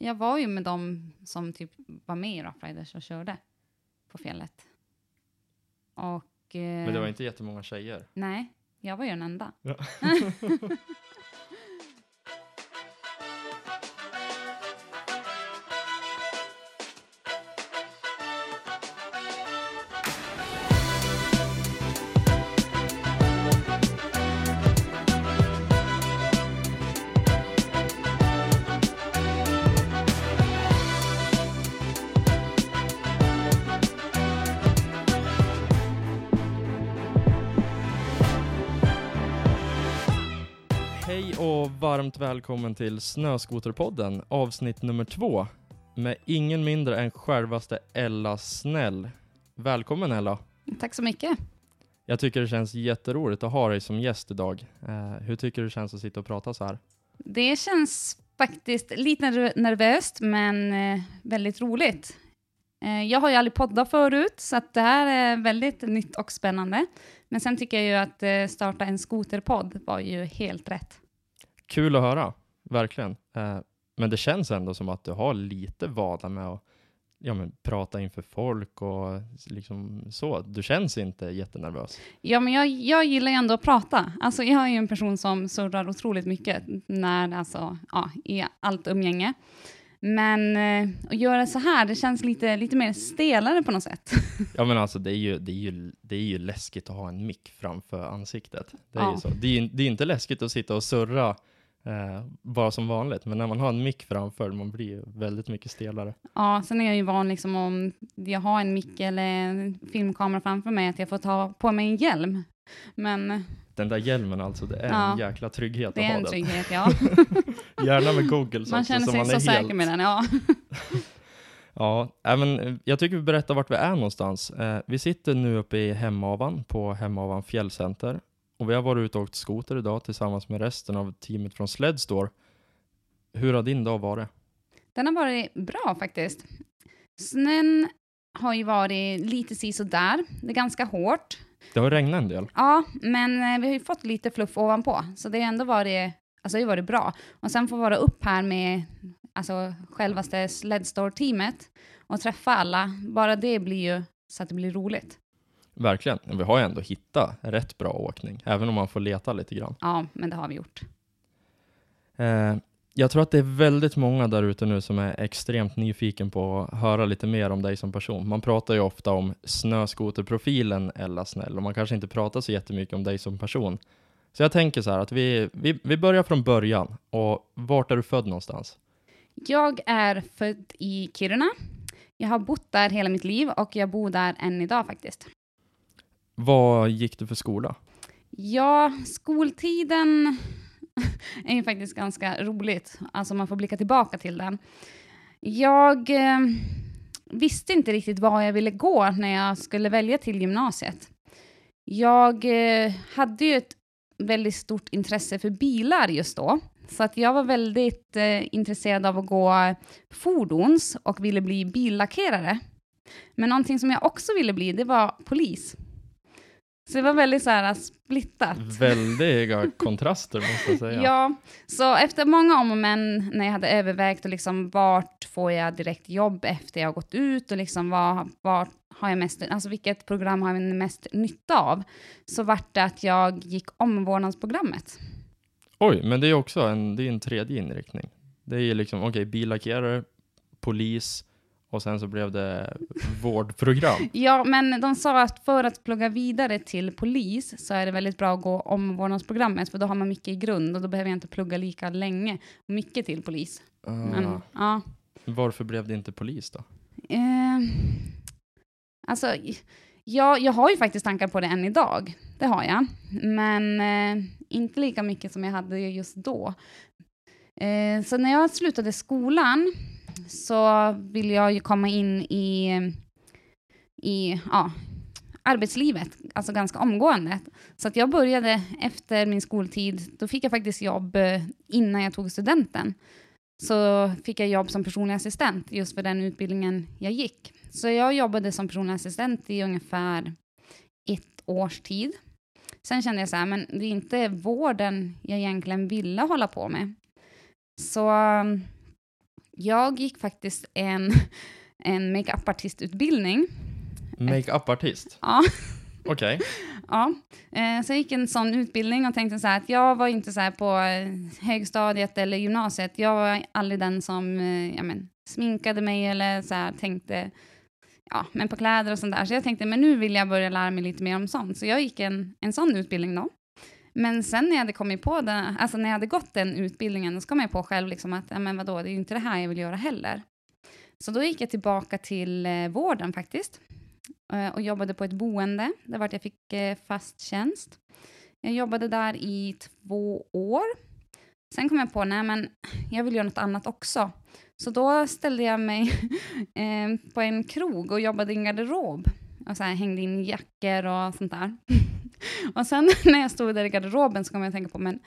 Jag var ju med dem som typ var med i Rough och körde på fjället. Och... Eh, Men det var inte jättemånga tjejer. Nej, jag var ju den enda. Ja. varmt välkommen till Snöskoterpodden, avsnitt nummer två. Med ingen mindre än självaste Ella Snäll. Välkommen Ella. Tack så mycket. Jag tycker det känns jätteroligt att ha dig som gäst idag. Eh, hur tycker du det känns att sitta och prata så här? Det känns faktiskt lite nerv- nervöst, men eh, väldigt roligt. Eh, jag har ju aldrig poddat förut, så att det här är väldigt nytt och spännande. Men sen tycker jag ju att eh, starta en skoterpodd var ju helt rätt. Kul att höra, verkligen. Eh, men det känns ändå som att du har lite vana med att ja, men, prata inför folk och liksom så. Du känns inte jättenervös. Ja, men jag, jag gillar ju ändå att prata. Alltså, jag är ju en person som surrar otroligt mycket när, alltså, ja, i allt umgänge. Men eh, att göra så här, det känns lite, lite mer stelare på något sätt. Ja men alltså det är ju, det är ju, det är ju läskigt att ha en mick framför ansiktet. Det är Ja. ju så. Det är, det är inte läskigt att sitta och surra eh, bara som vanligt, men när man har en mick framför, man blir ju väldigt mycket stelare. Ja, sen är jag ju van liksom om jag har en mick eller en filmkamera framför mig, att jag får ta på mig en hjälm. Men Den där hjälmen alltså, det är Ja. en jäkla trygghet det att är ha en den. trygghet, ja. Gärna med goggles Man också, känner så sig man så är säker helt... med den, ja. Ja, även, eh, jag tycker vi berättar vart vi är någonstans. Eh, vi sitter nu uppe i Hemavan på Hemavan fjällcenter och vi har varit ute och åkt skoter idag tillsammans med resten av teamet från Sledstore. Hur har din dag varit? Den har varit bra faktiskt. Snön har ju varit lite si där. Det är ganska hårt. Det har regnat en del. Ja, men eh, vi har ju fått lite fluff ovanpå, så det har ändå varit, alltså det har varit bra. Och sen få vara upp här med alltså, självaste Sledstore-teamet och träffa alla, bara det blir ju så att det blir roligt. Verkligen. Vi har ju ändå hittat rätt bra åkning, även om man får leta lite grann. Ja, men det har vi gjort. Eh, jag tror att det är väldigt många där ute nu som är extremt nyfiken på att höra lite mer om dig som person. Man pratar ju ofta om snöskoterprofilen Ella Snäll och man kanske inte pratar så jättemycket om dig som person. Så jag tänker så här att vi, vi, vi börjar från början. Och vart är du född någonstans? Jag är född i Kiruna. Jag har bott där hela mitt liv och jag bor där än idag faktiskt. Vad gick du för skola? Ja, skoltiden är ju faktiskt ganska roligt. Alltså man får blicka tillbaka till den. Jag eh, visste inte riktigt var jag ville gå när jag skulle välja till gymnasiet. Jag eh, hade ju ett väldigt stort intresse för bilar just då. Så att jag var väldigt eh, intresserad av att gå fordons och ville bli billackerare. Men någonting som jag också ville bli, det var polis. Så det var väldigt så här splittat. Väldiga kontraster måste jag säga. Ja, så efter många om och men när jag hade övervägt och liksom vart får jag direkt jobb efter jag har gått ut och liksom vad, vart har jag mest, alltså vilket program har jag mest nytta av, så vart det att jag gick omvårdnadsprogrammet. Oj, men det är också en, det är en tredje inriktning. Det är liksom, okej, billackerare, polis och sen så blev det vårdprogram. Ja, men de sa att för att plugga vidare till polis så är det väldigt bra att gå omvårdnadsprogrammet, för då har man mycket i grund och då behöver jag inte plugga lika länge och mycket till polis. Men, Ah, ja. varför blev det inte polis då? Eh, alltså, jag, jag har ju faktiskt tankar på det än idag. Det har jag. Men eh, inte lika mycket som jag hade just då. Eh, så när jag slutade skolan så ville jag ju komma in i, i ja, arbetslivet, alltså ganska omgående. Så att jag började efter min skoltid, då fick jag faktiskt jobb eh, innan jag tog studenten så fick jag jobb som personlig assistent just för den utbildningen jag gick. Så jag jobbade som personlig assistent i ungefär ett års tid. Sen kände jag så här, men det är inte vården jag egentligen ville hålla på med. Så jag gick faktiskt en, en makeup-artistutbildning. Makeup-artist? Ja. Okej. Ja, eh, så jag gick en sån utbildning och tänkte så att jag var inte så på eh, högstadiet eller gymnasiet. Jag var aldrig den som eh, ja, men, sminkade mig eller så tänkte ja, men på kläder och sånt där. Så jag tänkte, men nu vill jag börja lära mig lite mer om sånt. Så jag gick en, en sån utbildning då. Men sen när jag hade kommit på den, alltså när jag hade gått den utbildningen, så kom jag på själv liksom att, ja men vadå, det är ju inte det här jag vill göra heller. Så då gick jag tillbaka till eh, vården faktiskt eh, och jobbade på ett boende, där vart jag fick eh, fast tjänst. Jag jobbade där i två år. Sen kom jag på, nej men jag vill göra något annat också. Så då ställde jag mig på en krog och jobbade i en garderob. Och så här, hängde in jackor och sånt där. och sen när jag stod där i garderoben så kom jag att tänka på, men,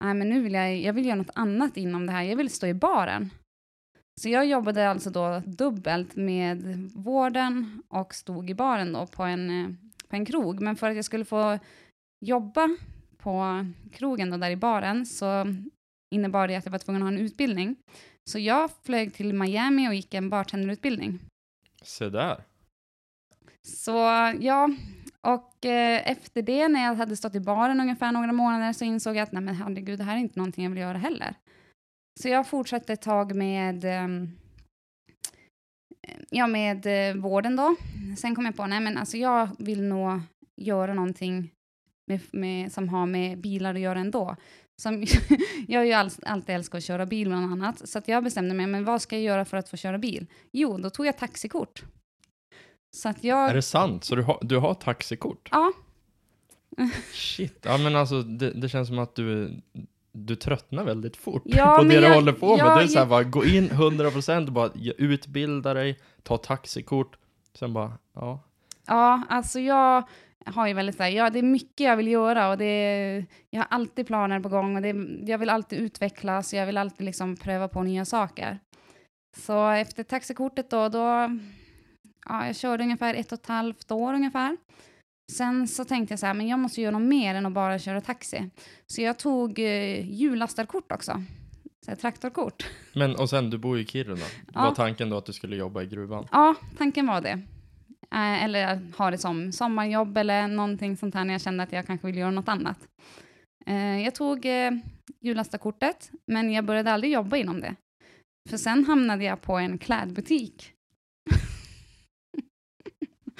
nej, men nu vill jag, jag vill göra något annat inom det här. Jag vill stå i baren. Så jag jobbade alltså då dubbelt med vården och stod i baren då på en, eh, på en krog. Men för att jag skulle få jobba på krogen då där i baren så innebar det att jag var tvungen att ha en utbildning. Så jag flög till Miami och gick en bartenderutbildning. Se där. Så ja, och eh, efter det när jag hade stått i baren ungefär några månader så insåg jag att nej men herregud, det här är inte någonting jag vill göra heller. Så jag fortsatte ett tag med, eh, ja, med eh, vården då. Sen kom jag på, nej men alltså jag vill nog göra någonting med, med, som har med bilar att göra ändå. Som, jag har ju all, alltid älskat att köra bil bland annat, så att jag bestämde mig, men vad ska jag göra för att få köra bil? Jo, då tog jag taxikort. Så att jag... Är det sant? Så du har, du har taxikort? Ja. Shit. Ja men alltså det, det känns som att du, du tröttnar väldigt fort Ja, på det du jag- håller på med. ja, det är så här jag- bara, gå in 100% bara ge- utbilda dig, ta taxikort, sen bara, ja. Ja, alltså jag har ju väldigt så här, ja det är mycket jag vill göra och det är, jag har alltid planer på gång och det, jag vill alltid utvecklas, jag vill alltid liksom pröva på nya saker. Så efter taxikortet då, då, ja jag körde ungefär ett och ett halvt år ungefär. Sen så tänkte jag så här, men jag måste göra något mer än att bara köra taxi. Så jag tog eh, hjulastarkort också, så här, traktorkort. Men och sen, du bor ju i Kiruna. Ja. Var tanken då att du skulle jobba i gruvan? Ja, tanken var det. Eh, eller ha det som sommarjobb eller någonting sånt här när jag kände att jag kanske vill göra något annat. Eh, jag tog eh, hjulastarkortet, men jag började aldrig jobba inom det. För sen hamnade jag på en klädbutik.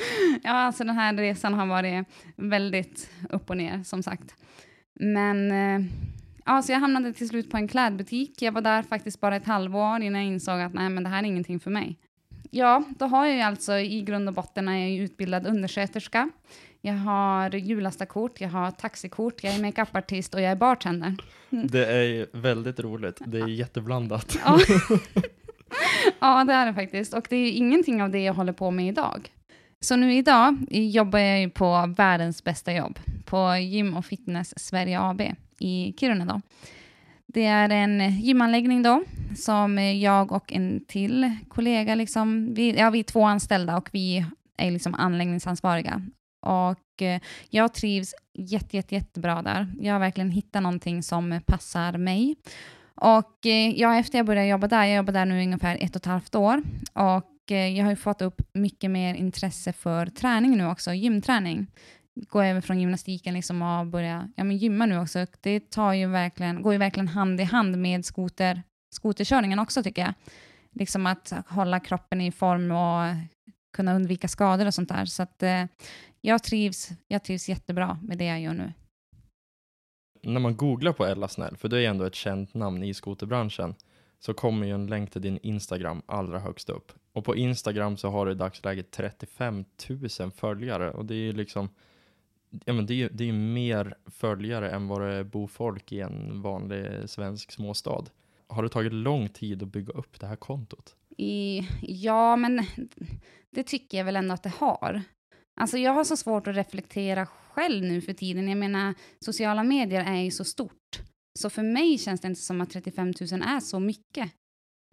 ja, alltså den här resan har varit väldigt upp och ner, som sagt. Men eh, ja, så jag hamnade till slut på en klädbutik. Jag var där faktiskt bara ett halvår innan jag insåg att nej, men det här är ingenting för mig. Ja, då har jag ju alltså i grund och botten är jag utbildad undersköterska. Jag har hjulastarkort, jag har taxikort, jag är makeupartist och jag är bartender. Det är väldigt roligt. Det är jätteblandat. Ja. ja, det är det faktiskt. Och det är ingenting av det jag håller på med idag. Så nu idag jobbar jag ju på världens bästa jobb, på Gym och Fitness Sverige AB i Kiruna då. Det är en gymanläggning då, som jag och en till kollega, liksom, vi, ja, vi är två anställda och vi är liksom anläggningsansvariga. Och eh, jag trivs jätte, jätte, jättebra där. Jag har verkligen hittat någonting som passar mig. Och eh, ja, efter jag började jobba där, jag jobbar där nu ungefär ett och ett halvt år, och Eh, jag har ju fått upp mycket mer intresse för träning nu också, gymträning. Gå över från gymnastiken liksom och börja ja, men gymma nu också. Det tar ju verkligen, går ju verkligen hand i hand med skoter, skoterkörningen också tycker jag. Liksom att hålla kroppen i form och kunna undvika skador och sånt där. Så att eh, jag trivs, jag trivs jättebra med det jag gör nu. När man googlar på Ella Snäll, för du är ändå ett känt namn i skoterbranschen, så kommer ju en länk till din Instagram allra högst upp. Och på Instagram så har du i dagsläget 35 000 följare och det är ju liksom, ja men det är ju det är mer följare än vad det bor folk i en vanlig svensk småstad. Har det tagit lång tid att bygga upp det här kontot? I, ja, men det tycker jag väl ändå att det har. Alltså jag har så svårt att reflektera själv nu för tiden. Jag menar, sociala medier är ju så stort. Så för mig känns det inte som att 35 000 är så mycket.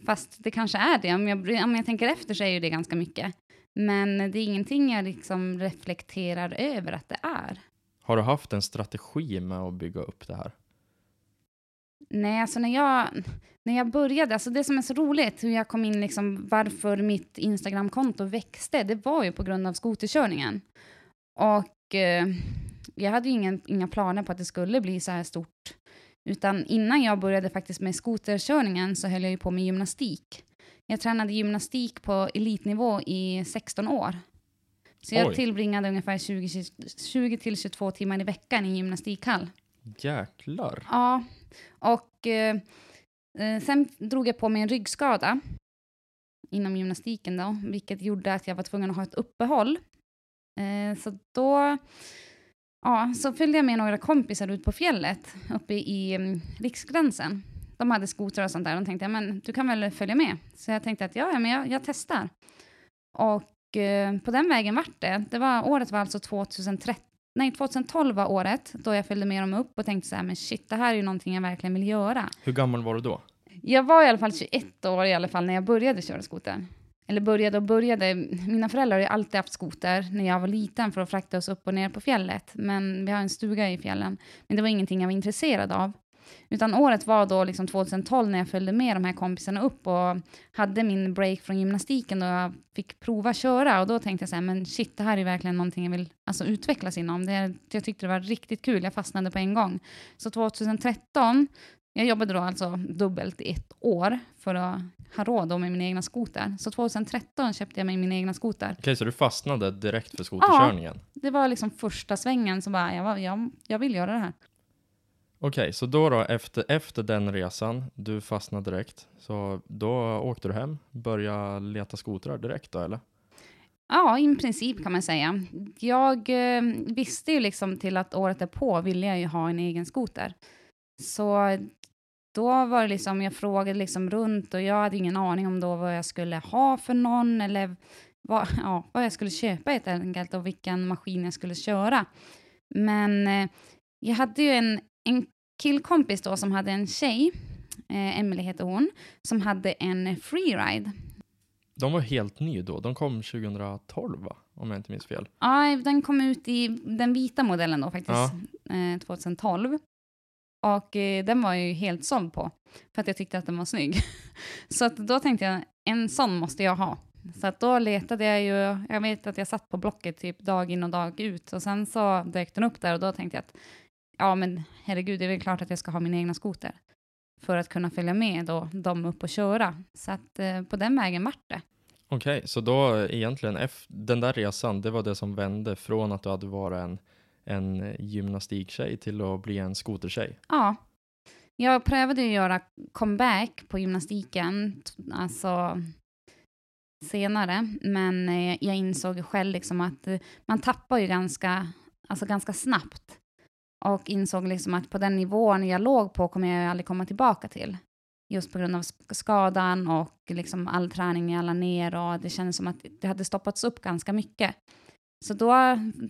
Fast det kanske är det. Om jag, om jag tänker efter så är ju det ganska mycket. Men det är ingenting jag liksom reflekterar över att det är. Har du haft en strategi med att bygga upp det här? Nej, alltså när jag, när jag började, alltså det som är så roligt, hur jag kom in, liksom, varför mitt Instagramkonto växte, det var ju på grund av skoterkörningen. Och eh, jag hade ju ingen, inga planer på att det skulle bli så här stort. Utan innan jag började faktiskt med skoterkörningen så höll jag ju på med gymnastik. Jag tränade gymnastik på elitnivå i 16 år. Så jag Oj. tillbringade ungefär 20, 20 till 22 timmar i veckan i gymnastikhall. Jäklar. Ja, och eh, eh, sen drog jag på mig en ryggskada inom gymnastiken då, vilket gjorde att jag var tvungen att ha ett uppehåll. Eh, så då ja, så följde jag med några kompisar ut på fjället uppe i mm, Riksgränsen. De hade skotrar och sånt där. De tänkte, ja, men du kan väl följa med? Så jag tänkte att ja, ja men jag, jag testar. Och eh, på den vägen vart det. det var, året var alltså 2013 Nej, 2012 var året då jag följde med dem upp och tänkte så här, men shit, det här är ju någonting jag verkligen vill göra. Hur gammal var du då? Jag var i alla fall 21 år i alla fall när jag började köra skoter. Eller började och började. Mina föräldrar har ju alltid haft skoter när jag var liten för att frakta oss upp och ner på fjället. Men vi har en stuga i fjällen. Men det var ingenting jag var intresserad av. Utan året var då liksom 2012 när jag följde med de här kompisarna upp och hade min break från gymnastiken och jag fick prova köra och då tänkte jag så här, men shit, det här är verkligen någonting jag vill alltså, utvecklas inom. Det, jag tyckte det var riktigt kul, jag fastnade på en gång. Så 2013, jag jobbade då alltså dubbelt i ett år för att ha råd med min egna skoter. Så 2013 köpte jag mig min egna skoter. Okej, så du fastnade direkt för skoterkörningen? Det var liksom första svängen så bara, jag, jag, jag vill göra det här. Okej, så då då efter, efter den resan, du fastnade direkt, så då åkte du hem, började leta skotrar direkt då eller? Ja, i princip kan man säga. Jag eh, visste ju liksom till att året därpå ville jag ju ha en egen skoter. Så då var det liksom, jag frågade liksom runt och jag hade ingen aning om då vad jag skulle ha för någon eller vad, ja, vad jag skulle köpa helt enkelt och vilken maskin jag skulle köra. Men eh, jag hade ju en, en killkompis då som hade en tjej, eh, Emily heter hon, som hade en freeride. De var helt ny då, de kom 2012 va? Om jag inte minns fel. Ja, den kom ut i den vita modellen då faktiskt, eh, 2012. Och eh, den var jag ju helt såld på, för att jag tyckte att den var snygg. så att då tänkte jag, en sån måste jag ha. Så att då letade jag ju, jag vet att jag satt på Blocket typ dag in och dag ut och sen så dök den upp där och då tänkte jag att ja men herregud, det är väl klart att jag ska ha min egna skoter för att kunna följa med då, dem upp och köra. Så att eh, på den vägen vart det. Okej, så då egentligen, den där resan, det var det som vände från att du hade varit en, en gymnastiktjej till att bli en skotertjej? Ja. Jag prövade ju göra comeback på gymnastiken, alltså senare, men eh, jag insåg själv liksom att eh, man tappar ju ganska, alltså ganska snabbt. Och insåg liksom att på den nivån jag låg på kommer jag ju aldrig komma tillbaka till. Just på grund av skadan och liksom all träning jag la ner och det kändes som att det hade stoppats upp ganska mycket. Så då,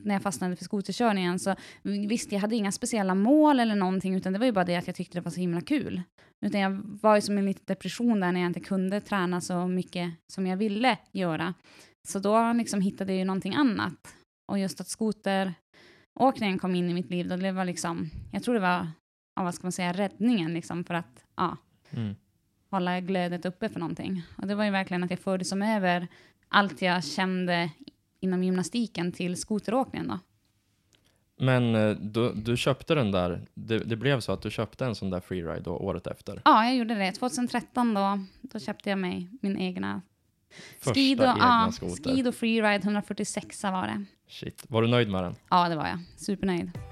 när jag fastnade för skoterkörningen, så visst, jag hade inga speciella mål eller någonting, utan det var ju bara det att jag tyckte det var så himla kul. Utan jag var ju som en liten depression där när jag inte kunde träna så mycket som jag ville göra. Så då liksom hittade jag ju någonting annat. Och just att skoteråkningen kom in i mitt liv, då det var liksom, jag tror det var, ja, vad ska man säga, räddningen liksom för att, ja, Mm. hålla glödet uppe för någonting. Och det var ju verkligen att jag förde som över allt jag kände inom gymnastiken till skoteråkningen då. Men eh, du, du köpte den där, det, det blev så att du köpte en sån där freeride då året efter? Ja, jag gjorde det. 2013 då, då köpte jag mig min egna Första egna ja, skoter? Skido Freeride 146 var det. Shit, var du nöjd med den? Ja, det var jag. Supernöjd.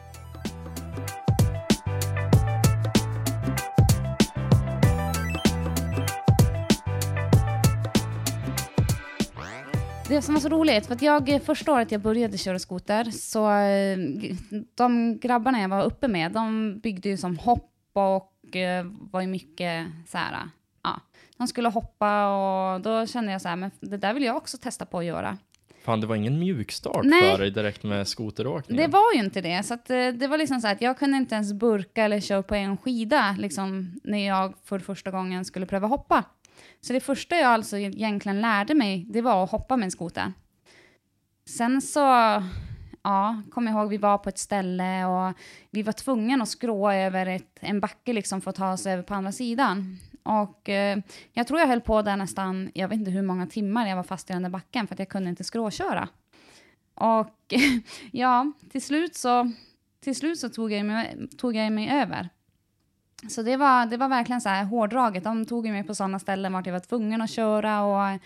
Det som var så roligt, för att jag första året jag började köra skoter, så eh, de grabbarna jag var uppe med, de byggde ju som hopp och eh, var ju mycket så här, ja, de skulle hoppa och då kände jag så här, men det där vill jag också testa på att göra. Fan, det var ingen mjukstart Nej. för dig direkt med skoteråkningen? Det var ju inte det, så att, eh, det var liksom så att jag kunde inte ens burka eller köra på en skida liksom, när jag för första gången skulle pröva hoppa. Så det första jag alltså egentligen lärde mig, det var att hoppa med en skoter. Sen så, ja, kommer ihåg vi var på ett ställe och vi var tvungna att skråa över ett, en backe liksom för att ta oss över på andra sidan. Och eh, jag tror jag höll på där nästan, jag vet inte hur många timmar jag var fast i den där backen för att jag kunde inte skråköra. Och ja, till slut så, till slut så tog, jag mig, tog jag mig över. Så det var, det var verkligen så här hårdraget. De tog mig på sådana ställen vart jag var tvungen att köra och,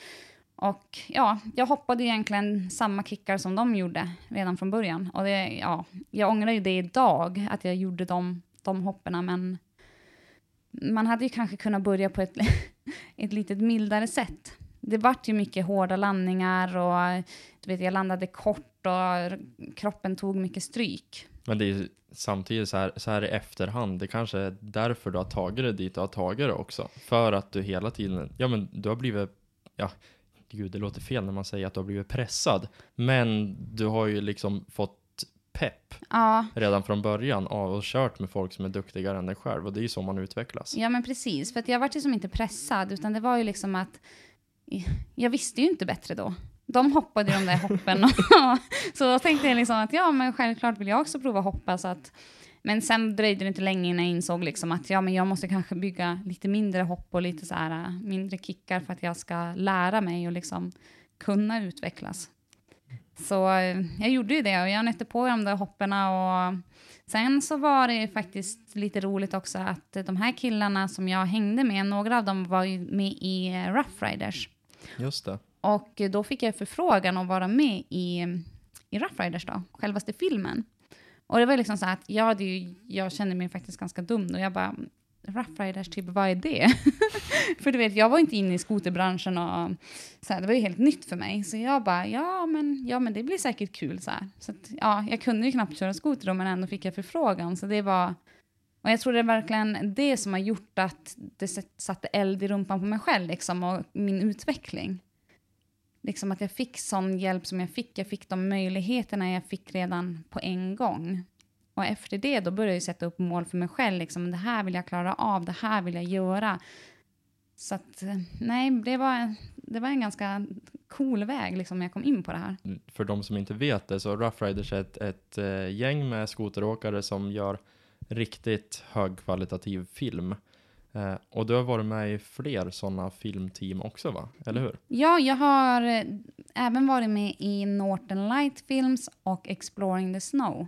och ja, jag hoppade egentligen samma kickar som de gjorde redan från början. Och det, ja, jag ångrar ju det idag, att jag gjorde de, de hopperna, men man hade ju kanske kunnat börja på ett, ett lite mildare sätt. Det vart ju mycket hårda landningar och du vet, jag landade kort och kroppen tog mycket stryk. Men det är ju samtidigt så här, så här i efterhand, det kanske är därför du har tagit det dit du har tagit det också. För att du hela tiden, ja men du har blivit, ja, gud det låter fel när man säger att du har blivit pressad. Men du har ju liksom fått pepp Ja, redan från början av och kört med folk som är duktigare än dig själv. Och det är ju så man utvecklas. ja men precis. För att jag vart ju som inte pressad, utan det var ju liksom att jag visste ju inte bättre då. De hoppade ju de där hoppen. så då tänkte jag liksom att ja, men självklart vill jag också prova hoppa. Så att, men sen dröjde det inte länge innan jag insåg liksom att ja, men jag måste kanske bygga lite mindre hopp och lite så här, äh, mindre kickar för att jag ska lära mig och liksom kunna utvecklas. Så äh, jag gjorde ju det och jag nötte på de där hoppen. och sen så var det faktiskt lite roligt också att de här killarna som jag hängde med, några av dem var ju med i äh, Rough Riders. Just det. Och då fick jag förfrågan att vara med i, i Rough Riders då, självaste filmen. Och det var liksom så att jag, hade ju, jag kände mig faktiskt ganska dum och jag bara, Rough Riders, typ vad är det? för du vet, jag var inte inne i skoterbranschen och så här, det var ju helt nytt för mig. Så jag bara, ja men, ja, men det blir säkert kul så här. Så att, ja, jag kunde ju knappt köra skoter då, men ändå fick jag förfrågan. Så det var, och jag tror det är verkligen det som har gjort att det satte eld i rumpan på mig själv liksom, och min utveckling. Liksom att jag fick sån hjälp som jag fick. Jag fick de möjligheterna jag fick redan på en gång. Och efter det då började jag sätta upp mål för mig själv. Liksom, det här vill jag klara av, det här vill jag göra. Så att, nej, det var, det var en ganska cool väg liksom, när jag kom in på det här. Mm. För de som inte vet det, så Rough Riders är ett, ett eh, gäng med skoteråkare som gör riktigt högkvalitativ film. Eh, och du har varit med i fler sådana filmteam också va? Eller hur? Ja, jag har eh, även varit med i Northern Light Films och Exploring the Snow.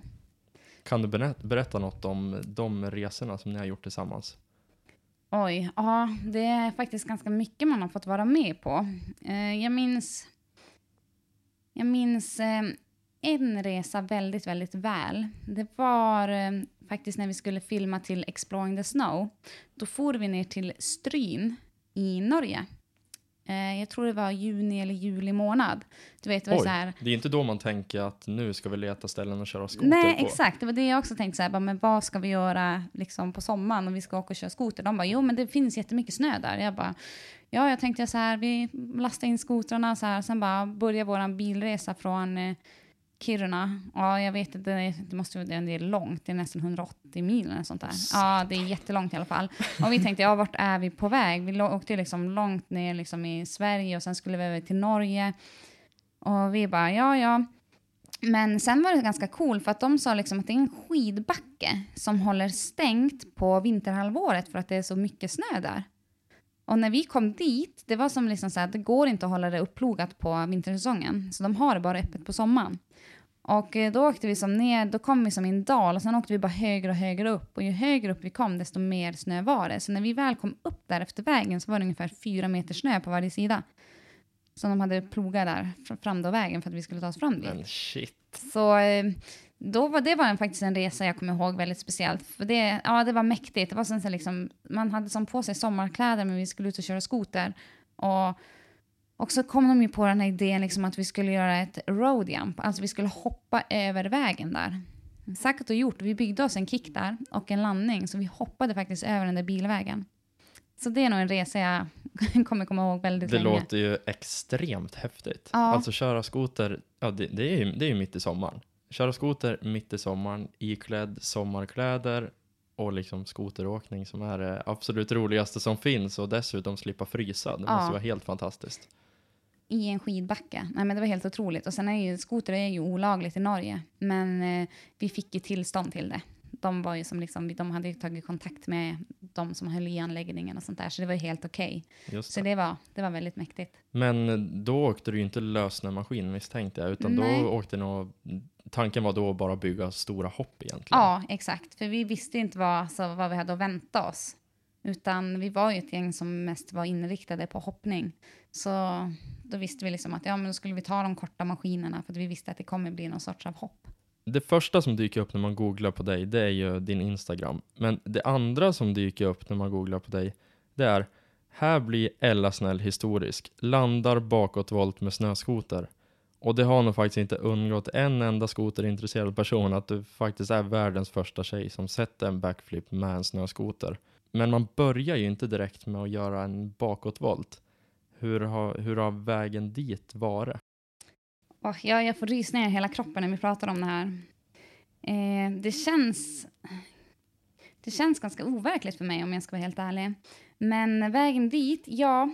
Kan du berätta, berätta något om de resorna som ni har gjort tillsammans? Oj, ja, det är faktiskt ganska mycket man har fått vara med på. Eh, jag minns, jag minns eh, en resa väldigt, väldigt väl. Det var eh, faktiskt när vi skulle filma till Exploring the Snow. Då for vi ner till Stryn i Norge. Eh, jag tror det var juni eller juli månad. Du vet, det, var Oj, så här, det är inte då man tänker att nu ska vi leta ställen och köra skoter Nej, på. exakt. Det var det jag också tänkte. Så här, bara, men vad ska vi göra liksom, på sommaren om vi ska åka och köra skoter? De bara, jo men det finns jättemycket snö där. Jag bara, ja jag tänkte så här, vi lastar in skotrarna så här, sen bara börjar vår bilresa från eh, Kiruna. Ja, jag vet inte, det, måste vara en del långt. Det är nästan 180 mil eller sånt där. Ja, det är jättelångt i alla fall. Och vi tänkte, ja, vart är vi på väg? Vi åkte liksom långt ner liksom i Sverige och sen skulle vi över till Norge. Och vi bara, ja, ja. Men sen var det ganska cool för att de sa liksom att det är en skidbacke som håller stängt på vinterhalvåret för att det är så mycket snö där. Och när vi kom dit, det var som liksom så här, det går inte att hålla det upplogat på vintersäsongen. Så de har det bara öppet på sommaren. Och eh, då åkte vi som ner, då kom vi som i en dal och sen åkte vi bara högre och högre upp. Och ju högre upp vi kom desto mer snö var det. Så när vi väl kom upp där efter vägen så var det ungefär fyra meter snö på varje sida. Som de hade plogat där fr- fram då vägen för att vi skulle ta oss fram dit. Men shit. Så eh, då var, det var en, faktiskt en resa jag kommer ihåg väldigt speciellt. För det, ja, det var mäktigt. Det var som så liksom, man hade som på sig sommarkläder men vi skulle ut och köra skoter. Och, och så kom de ju på den här idén liksom att vi skulle göra ett road jump. Alltså vi skulle hoppa över vägen där. Sagt och gjort. Vi byggde oss en kick där och en landning. Så vi hoppade faktiskt över den där bilvägen. Så det är nog en resa jag kommer komma ihåg väldigt Det länge. låter ju extremt häftigt. Ja. Alltså köra skoter, ja det, det, är ju, det är ju mitt i sommaren. Köra skoter mitt i sommaren, iklädd sommarkläder och liksom skoteråkning som är det absolut roligaste som finns och dessutom slippa frysa. Det Ja. måste vara helt fantastiskt. i en skidbacke. Nej, men det var helt otroligt. Och sen är ju skoter är ju olagligt i Norge, men eh, vi fick ju tillstånd till det. De, var ju som liksom, de hade ju tagit kontakt med de som höll i anläggningen och sånt där, så det var ju helt okej. Just Så det. var, det var väldigt mäktigt. Men då åkte du ju inte lösnämmaskin misstänkte jag, utan Nej. då åkte nog... Tanken var då att bara bygga stora hopp egentligen. Ja, exakt. För vi visste inte vad, alltså, vad vi hade att vänta oss. Utan vi var ju ett gäng som mest var inriktade på hoppning. Så då visste vi liksom att ja, men då skulle vi ta de korta maskinerna för att vi visste att det kommer bli någon sorts av hopp. Det första som dyker upp när man googlar på dig, det är ju din Instagram. Men det andra som dyker upp när man googlar på dig, det är här blir Ella Snäll historisk. Landar bakåtvolt med snöskoter. Och det har nog faktiskt inte undgått en enda skoterintresserad person att du faktiskt är världens första tjej som sätter en backflip med en snöskoter. Men man börjar ju inte direkt med att göra en bakåtvolt. Hur har, hur har vägen dit varit? Oh, jag, jag får rysningar i hela kroppen när vi pratar om det här. Eh, det känns... Det känns ganska overkligt för mig om jag ska vara helt ärlig. Men vägen dit, ja.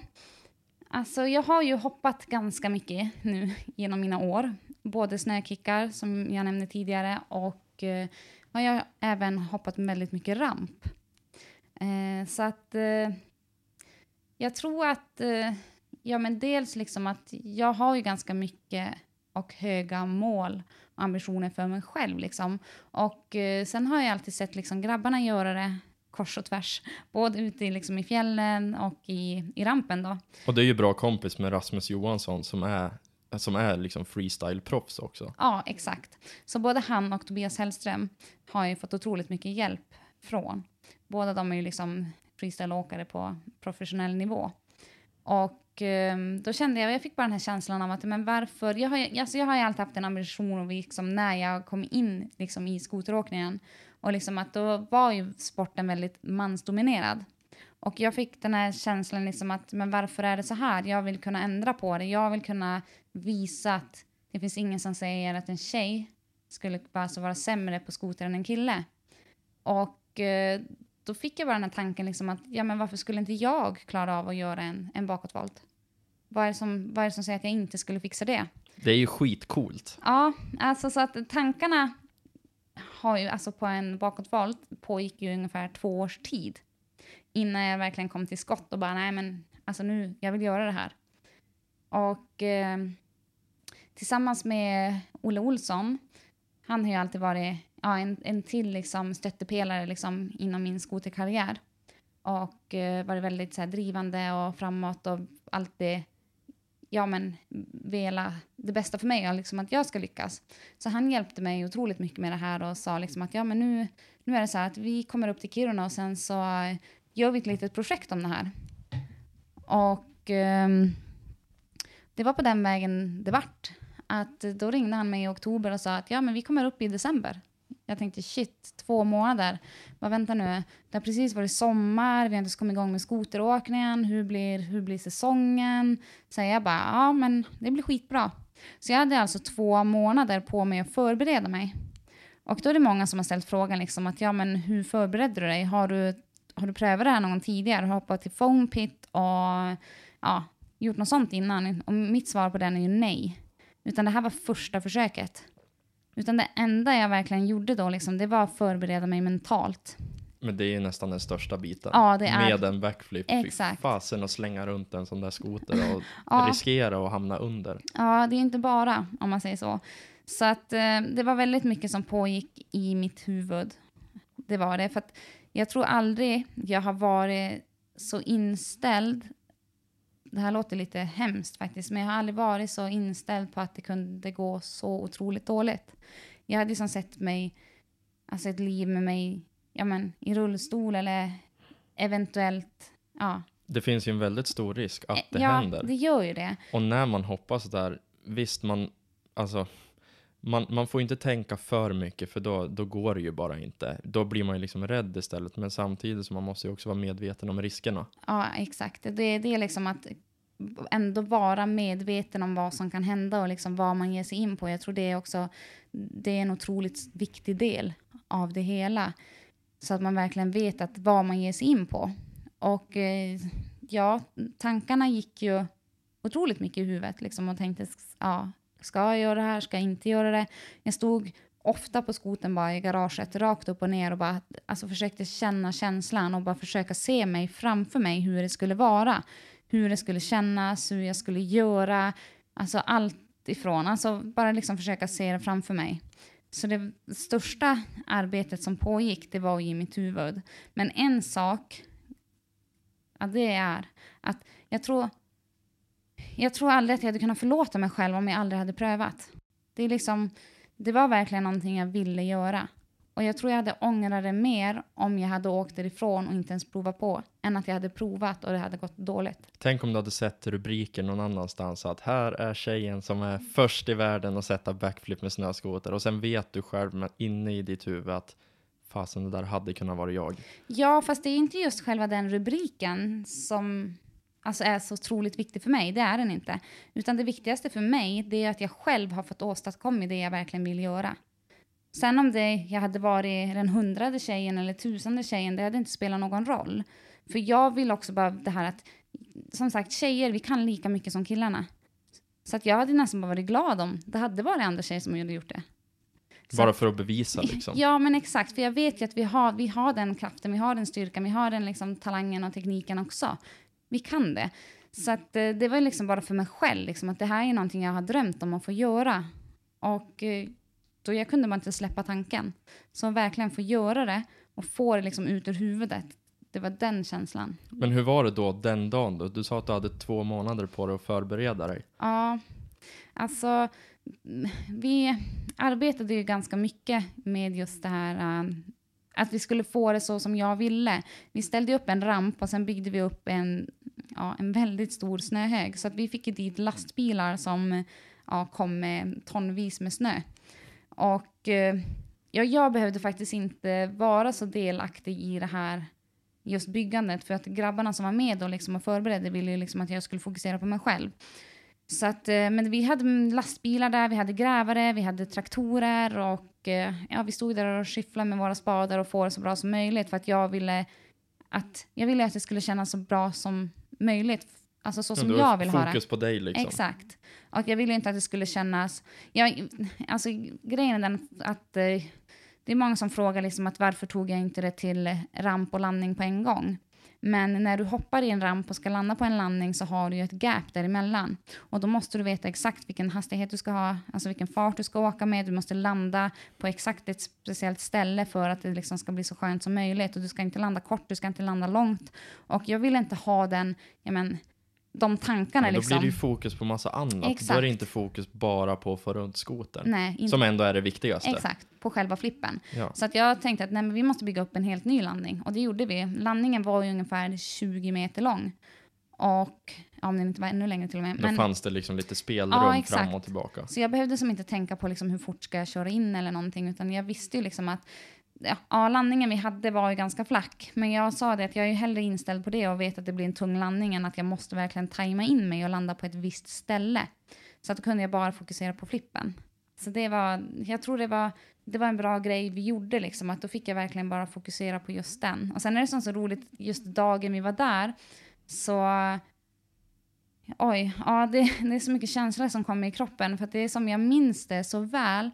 Alltså jag har ju hoppat ganska mycket nu genom mina år. Både snökickar som jag nämnde tidigare och eh, har även hoppat väldigt mycket ramp. Eh, så att eh, jag tror att, eh, ja men dels liksom att jag har ju ganska mycket och höga mål och ambitioner för mig själv liksom. Och eh, sen har jag alltid sett liksom grabbarna göra det kors och tvärs. Både ute i, liksom, i fjällen och i, i rampen då. Och det är ju bra kompis med Rasmus Johansson som är, som är liksom freestyle-proffs också. Ja, exakt. Så både han och Tobias Hellström har ju fått otroligt mycket hjälp från. Båda de är ju liksom freestyleåkare på professionell nivå. Och eh, då kände jag, jag fick bara den här känslan av att, men varför, jag har, alltså jag har ju alltid haft en ambition och liksom när jag kom in liksom i skoteråkningen och liksom att då var ju sporten väldigt mansdominerad. Och jag fick den här känslan liksom att, men varför är det så här? Jag vill kunna ändra på det. Jag vill kunna visa att det finns ingen som säger att en tjej skulle alltså vara sämre på skoter än en kille. Och eh, då fick jag bara den här tanken liksom att, ja men varför skulle inte jag klara av att göra en, en bakåtvolt? Vad är, som, vad är det som säger att jag inte skulle fixa det? Det är ju skitcoolt. Ja, alltså så att tankarna har ju, alltså på en bakåtvolt pågick ju ungefär två års tid innan jag verkligen kom till skott och bara nej men alltså nu, jag vill göra det här. Och eh, tillsammans med Olle Olsson, han har ju alltid varit ja, en, en till liksom stöttepelare liksom inom min skoterkarriär. Och eh, varit väldigt så här, drivande och framåt och alltid ja, men, vela det bästa för mig och liksom att jag ska lyckas. Så han hjälpte mig otroligt mycket med det här och sa liksom att ja, men nu, nu är det så här att vi kommer upp till Kiruna och sen så eh, gör vi ett litet projekt om det här. Och ehm, det var på den vägen det vart. Att då ringde han mig i oktober och sa att ja, men vi kommer upp i december. Jag tänkte shit, två månader. Vad vänta nu, det har precis varit sommar, vi har inte ens kommit igång med skoteråkningen, hur blir, hur blir säsongen? Så jag bara, ja men det blir skitbra. Så jag hade alltså två månader på mig att förbereda mig. Och då är det många som har ställt frågan liksom att ja men hur förberedde du dig? Har du, har du prövat det här någon tidigare? Har du hoppat till foam pit och ja, gjort något sånt innan? Och mitt svar på den är ju nej. Utan det här var första försöket. Utan det enda jag verkligen gjorde då, liksom, det var att förbereda mig mentalt. Men det är ju nästan den största biten. Ja, det är- Med en backflip. Exakt. Fy fasen att slänga runt en sån där skoter och Ja. riskera att hamna under. Ja, det är inte bara, om man säger så. Så att eh, det var väldigt mycket som pågick i mitt huvud. Det var det. För att jag tror aldrig jag har varit så inställd. Det här låter lite hemskt faktiskt, men jag har aldrig varit så inställd på att det kunde gå så otroligt dåligt. Jag hade liksom sett mig, alltså ett liv med mig ja, men, i rullstol eller eventuellt, ja. Det finns ju en väldigt stor risk att det ja, händer. det gör ju det. Och när man hoppas där, visst man, alltså, man, man får inte tänka för mycket för då, då går det ju bara inte. Då blir man ju liksom rädd istället. Men samtidigt så man måste ju också vara medveten om riskerna. Ja, exakt. Det, det är liksom att ändå vara medveten om vad som kan hända och liksom vad man ger sig in på. Jag tror det är också det är en otroligt viktig del av det hela. Så att man verkligen vet att vad man ger sig in på. Och eh, ja, tankarna gick ju otroligt mycket i huvudet liksom, och tänkte, ja, ska jag göra det här, ska jag inte göra det? Jag stod ofta på skoten bara i garaget, rakt upp och ner och bara alltså, försökte känna känslan och bara försöka se mig framför mig hur det skulle vara. Hur det skulle kännas, hur jag skulle göra, alltså allt ifrån, alltså bara liksom försöka se det framför mig. Så det största arbetet som pågick, det var i mitt huvud. Men en sak, ja, det är att jag tror, jag tror aldrig att jag hade kunnat förlåta mig själv om jag aldrig hade prövat. Det, är liksom, det var verkligen någonting jag ville göra. Och jag tror jag hade ångrat det mer om jag hade åkt därifrån och inte ens provat på, än att jag hade provat och det hade gått dåligt. Tänk om du hade sett rubriker någon annanstans att här är tjejen som är först i världen att sätta backflip med snöskoter och sen vet du själv inne i ditt huvud att fasen det där hade kunnat vara jag. Ja, fast det är inte just själva den rubriken som alltså är så otroligt viktig för mig. Det är den inte. Utan det viktigaste för mig det är att jag själv har fått åstadkomma det jag verkligen vill göra. Sen om det, jag hade varit den hundrade tjejen eller tusende tjejen, det hade inte spelat någon roll. För jag vill också bara det här att, som sagt, tjejer, vi kan lika mycket som killarna. Så att jag hade nästan bara varit glad om det hade varit andra tjejer som hade gjort det. Så bara för att bevisa liksom? Ja, men exakt. För jag vet ju att vi har, vi har den kraften, vi har den styrkan, vi har den liksom, talangen och tekniken också. Vi kan det. Så att, eh, det var liksom bara för mig själv, liksom, att det här är någonting jag har drömt om att få göra. Och eh, och jag kunde bara inte släppa tanken. Så verkligen få göra det och få det liksom ut ur huvudet. Det var den känslan. Men hur var det då den dagen då? Du sa att du hade två månader på dig att förbereda dig. Ja, alltså vi arbetade ju ganska mycket med just det här uh, att vi skulle få det så som jag ville. Vi ställde upp en ramp och sen byggde vi upp en, ja, en väldigt stor snöhög. Så att vi fick dit lastbilar som ja, kom med tonvis med snö. Och eh, ja, jag behövde faktiskt inte vara så delaktig i det här just byggandet för att grabbarna som var med och, liksom och förberedde ville ju liksom att jag skulle fokusera på mig själv. Så att, eh, men vi hade lastbilar där, vi hade grävare, vi hade traktorer och eh, ja, vi stod där och skyfflade med våra spadar och får det så bra som möjligt för att jag ville att, jag ville att det skulle kännas så bra som möjligt Alltså så som jag vill ha det. Fokus på dig liksom. Exakt. Och jag ville inte att det skulle kännas... Jag, alltså grejen är den att eh, det är många som frågar liksom att varför tog jag inte det till ramp och landning på en gång? Men när du hoppar i en ramp och ska landa på en landning så har du ju ett gap däremellan. Och då måste du veta exakt vilken hastighet du ska ha, alltså vilken fart du ska åka med. Du måste landa på exakt ett speciellt ställe för att det liksom ska bli så skönt som möjligt. Och du ska inte landa kort, du ska inte landa långt. Och jag vill inte ha den, ja men, de tankarna. Ja, då liksom. blir det ju fokus på massa annat. Exakt. Då är det inte fokus bara på att få runt skotern. Nej, inte. Som ändå är det viktigaste. Exakt, på själva flippen. Ja. Så att jag tänkte att nej, vi måste bygga upp en helt ny landning. Och det gjorde vi. Landningen var ju ungefär 20 meter lång. Och om den inte var ännu längre till och med. Då men, fanns det liksom lite spelrum ja, fram och tillbaka. Så jag behövde som inte tänka på liksom hur fort ska jag köra in eller någonting. Utan jag visste ju liksom att ja, landningen vi hade var ju ganska flack. Men jag sa det att jag är hellre inställd på det och vet att det blir en tung landning än att jag måste verkligen tajma in mig och landa på ett visst ställe. Så att då kunde jag bara fokusera på flippen. Så det var, jag tror det var, det var en bra grej vi gjorde liksom, att då fick jag verkligen bara fokusera på just den. Och sen är det som så roligt, just dagen vi var där, så Oj, ja det, det är så mycket känslor som kommer i kroppen för att det är som jag minns det så väl,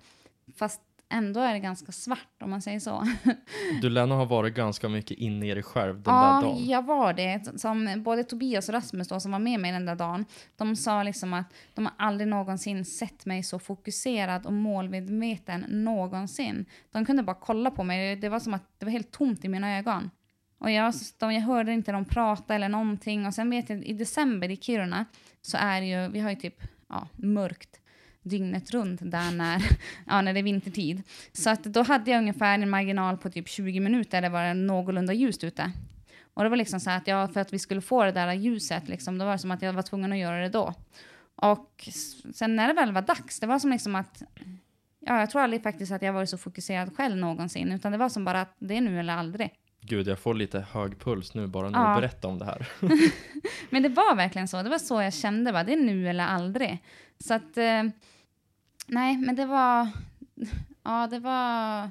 fast ändå är det ganska svart om man säger så. Du lär nog ha varit ganska mycket inne i dig själv den ja, där dagen. Ja, jag var det. Som både Tobias och Rasmus då, som var med mig den där dagen, de sa liksom att de har aldrig någonsin sett mig så fokuserad och målmedveten någonsin. De kunde bara kolla på mig. Det var som att det var helt tomt i mina ögon. Och jag, de, jag hörde inte dem prata eller någonting. Och sen vet jag, i december i Kiruna så är det ju, vi har ju typ ja, mörkt dygnet runt där när, ja, när det är vintertid. Så att då hade jag ungefär en marginal på typ 20 minuter där det var någorlunda ljust ute. Och det var liksom så att jag, för att vi skulle få det där ljuset, liksom, då var det som att jag var tvungen att göra det då. Och sen när det väl var dags, det var som liksom att, ja, jag tror aldrig faktiskt att jag varit så fokuserad själv någonsin, utan det var som bara att det är nu eller aldrig. Gud, jag får lite hög puls nu bara när ja. du berättar om det här. Men det var verkligen så, det var så jag kände, va? det är nu eller aldrig. Så att, eh, nej, men det var, ja det var,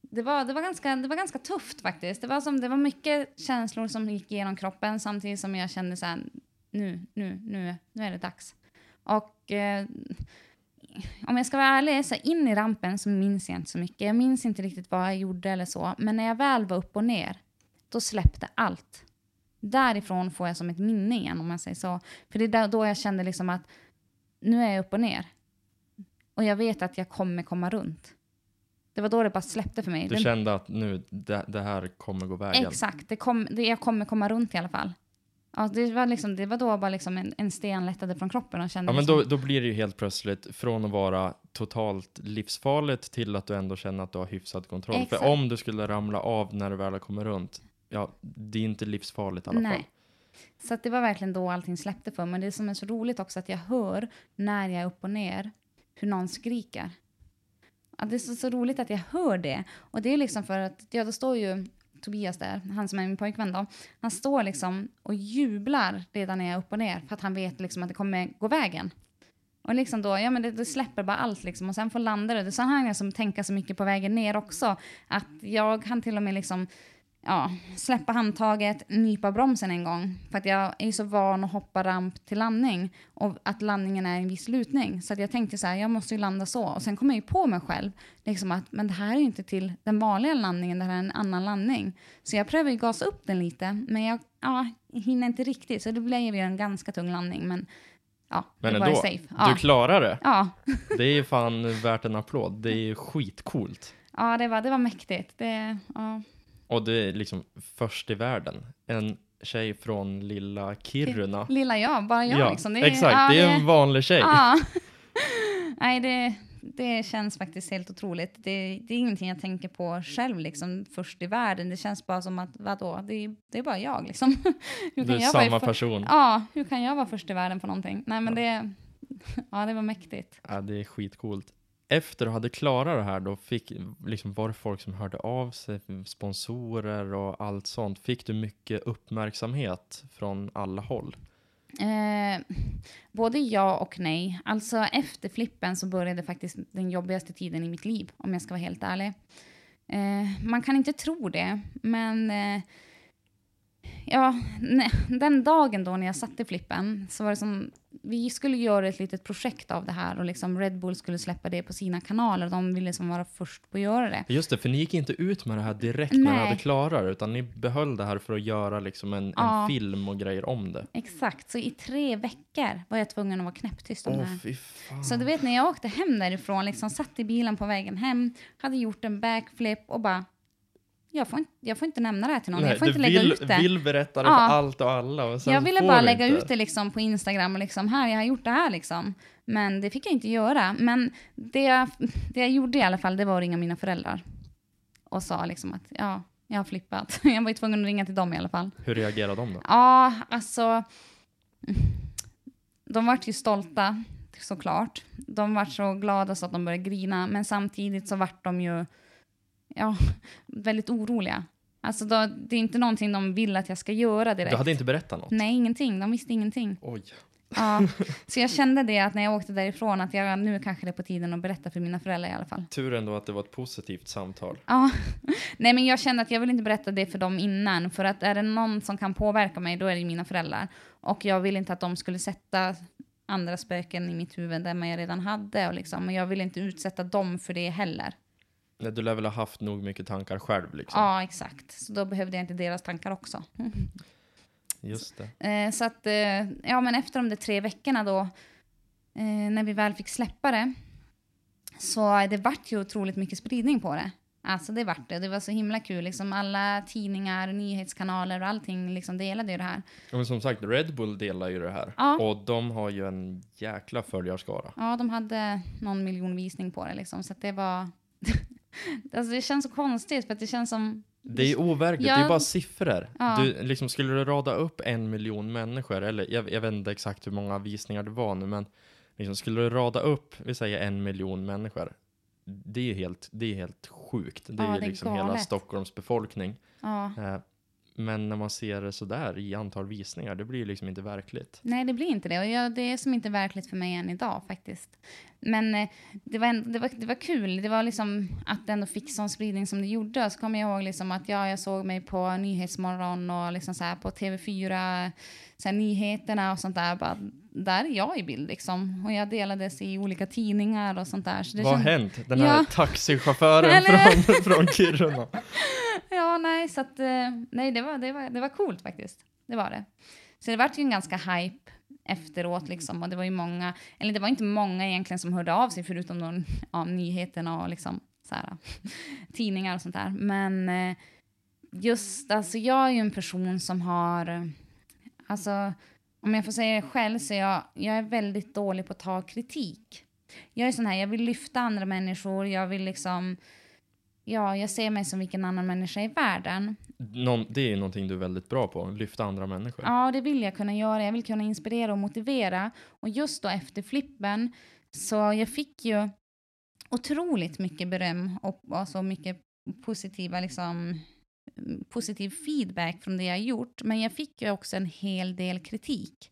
det var, det var, ganska, det var ganska tufft faktiskt. Det var, som, det var mycket känslor som gick igenom kroppen samtidigt som jag kände så här, nu, nu, nu, nu är det dags. Och eh, om jag ska vara ärlig, så in i rampen så minns jag inte så mycket. Jag minns inte riktigt vad jag gjorde eller så. Men när jag väl var upp och ner, då släppte allt. Därifrån får jag som ett minne igen om man säger så. För det är då jag kände liksom att nu är jag upp och ner. Och jag vet att jag kommer komma runt. Det var då det bara släppte för mig. Du kände att nu, det, det här kommer gå vägen. Exakt, det kom, det, jag kommer komma runt i alla fall. Ja, det, var liksom, det var då bara liksom en, en sten lättade från kroppen och kände Ja, men liksom, då, då blir det ju helt plötsligt från att vara totalt livsfarligt till att du ändå känner att du har hyfsad kontroll. Exakt. För om du skulle ramla av när du väl kommit runt, ja, det är inte livsfarligt i alla fall. Nej. Så att det var verkligen då allting släppte för mig. Men det som är så roligt också att jag hör när jag är upp och ner hur någon skriker. Ja, det är så, så roligt att jag hör det. Och det är liksom för att, ja då står ju Tobias där, han som är min pojkvän då. Han står liksom och jublar redan när jag är upp och ner för att han vet liksom att det kommer gå vägen. Och liksom då, ja men det, det släpper bara allt liksom och sen får landa det. Så har jag som tänka så mycket på vägen ner också. Att jag kan till och med liksom ja, släppa handtaget, nypa bromsen en gång. För att jag är så van att hoppa ramp till landning och att landningen är en viss lutning. Så att jag tänkte så här, jag måste ju landa så. Och sen kom jag ju på mig själv, liksom att men det här är ju inte till den vanliga landningen, det här är en annan landning. Så jag prövar ju gasa upp den lite, men jag ja, hinner inte riktigt. Så det blev ju en ganska tung landning, men ja, Men ändå, safe. du Ja, klarar det. ja. Det är ju fan värt en applåd. Det är ju skitcoolt. ja det, var, det var mäktigt. Det, ja. Och det är liksom först i världen. En tjej från lilla Kiruna. Lilla jag, bara jag liksom. Det är, exakt. ja, det är en vanlig tjej. Ja. Nej, det, det känns faktiskt helt otroligt. Det, det är ingenting jag tänker på själv, liksom, först i världen. Det känns bara som att, vadå, det, är- det är bara jag, liksom. Hur Du är samma för- person. Ja, hur kan jag vara först i världen på någonting? Nej, men det, ja, det var mäktigt. Ja, det är skitcoolt. Efter du hade klarat det här då, fick, liksom, var det folk som hörde av sig, sponsorer och allt sånt? Fick du mycket uppmärksamhet från alla håll? Eh, både ja och nej. Alltså efter flippen så började faktiskt den jobbigaste tiden i mitt liv, om jag ska vara helt ärlig. Eh, man kan inte tro det, men eh, ja, ne- den dagen då när jag satte flippen så var det som, vi skulle göra ett litet projekt av det här och liksom Red Bull skulle släppa det på sina kanaler. De ville som vara först på att göra det. Just det, för ni gick inte ut med det här direkt när ni Nej. hade klarat det, utan ni behöll det här för att göra liksom en, Ja. en film och grejer om det. Exakt, så i tre veckor var jag tvungen att vara knäpptyst om det Åh, här. Så du vet när jag åkte hem därifrån, liksom satt i bilen på vägen hem, hade gjort en backflip och bara, jag får inte, jag får inte nämna det här till någon, jag får du inte lägga vill, ut det. vill berätta det Ja. för allt och alla. Och jag ville bara du lägga inte. ut det liksom på Instagram och liksom, här, jag har gjort det här liksom. Men det fick jag inte göra. Men det jag, det jag gjorde i alla fall, det var att ringa mina föräldrar. Och sa liksom att, ja, jag har flippat. Jag var ju tvungen att ringa till dem i alla fall. Hur reagerade de då? Ja, alltså. De vart ju stolta, såklart. De vart så glada så att de började grina, men samtidigt så vart de ju ja, väldigt oroliga. Alltså då, det är inte någonting de vill att jag ska göra direkt. Du hade inte berättat något? Nej, ingenting. De visste ingenting. Oj. Ja, så jag kände det att när jag åkte därifrån att jag, nu kanske det är på tiden att berätta för mina föräldrar i alla fall. Tur ändå att det var ett positivt samtal. Ja, nej men jag kände att jag vill inte berätta det för dem innan. För att är det någon som kan påverka mig, då är det mina föräldrar. Och jag vill inte att de skulle sätta andra spöken i mitt huvud där jag redan hade. Och liksom, och jag vill inte utsätta dem för det heller. Du lär väl ha haft nog mycket tankar själv liksom? Ja, exakt. Så då behövde jag inte deras tankar också. Just det. Eh, så att, eh, ja men efter de där tre veckorna då, eh, när vi väl fick släppa det, så det vart ju otroligt mycket spridning på det. Alltså det vart det. Det var så himla kul. Liksom alla tidningar, nyhetskanaler och allting liksom delade ju det här. Ja, men som sagt, Red Bull delar ju det här. Ja. Och de har ju en jäkla följarskara. Ja, de hade någon miljon visning på det liksom. Så att det var... alltså det känns så konstigt för att det känns som... Det är overkligt, Ja. det är bara siffror. Ja. Du, liksom, skulle du rada upp en miljon människor, eller jag, jag vet inte exakt hur många visningar det var nu, men liksom, skulle du rada upp, vi säger en miljon människor, det är helt, det är helt sjukt. Det är Ja, ju det är liksom hela galet. Stockholms befolkning. Ja, Eh, Men när man ser det sådär i antal visningar, det blir liksom inte verkligt. Nej, det blir inte det. Och jag, det är som inte verkligt för mig än idag faktiskt. Men eh, det, var en, det, var, det var kul. Det var liksom att det ändå fick sån spridning som det gjorde. Så kommer jag ihåg liksom att ja, jag såg mig på Nyhetsmorgon och liksom så på TV4, så här, nyheterna och sånt där. Bara, där är jag i bild liksom. Och jag delades i olika tidningar och sånt där. Så Vad har hänt? Den här Ja. taxichauffören Eller- från, från Kiruna. Ja, nej, så att, eh, nej, det var, det, var, det var coolt faktiskt. Det var det. Så det vart ju en ganska hype efteråt liksom. Och det var ju många, eller det var inte många egentligen som hörde av sig förutom någon, ja, nyheterna och liksom så här, tidningar och sånt där. Men eh, just, alltså jag är ju en person som har, alltså om jag får säga det själv så är jag, jag är väldigt dålig på att ta kritik. Jag är sån här, jag vill lyfta andra människor, jag vill liksom, ja, jag ser mig som vilken annan människa i världen. Någon, det är någonting du är väldigt bra på, lyfta andra människor. Ja, det vill jag kunna göra. Jag vill kunna inspirera och motivera. Och just då efter flippen, så jag fick ju otroligt mycket beröm och, och så mycket positiva, liksom, positiv feedback från det jag gjort. Men jag fick ju också en hel del kritik.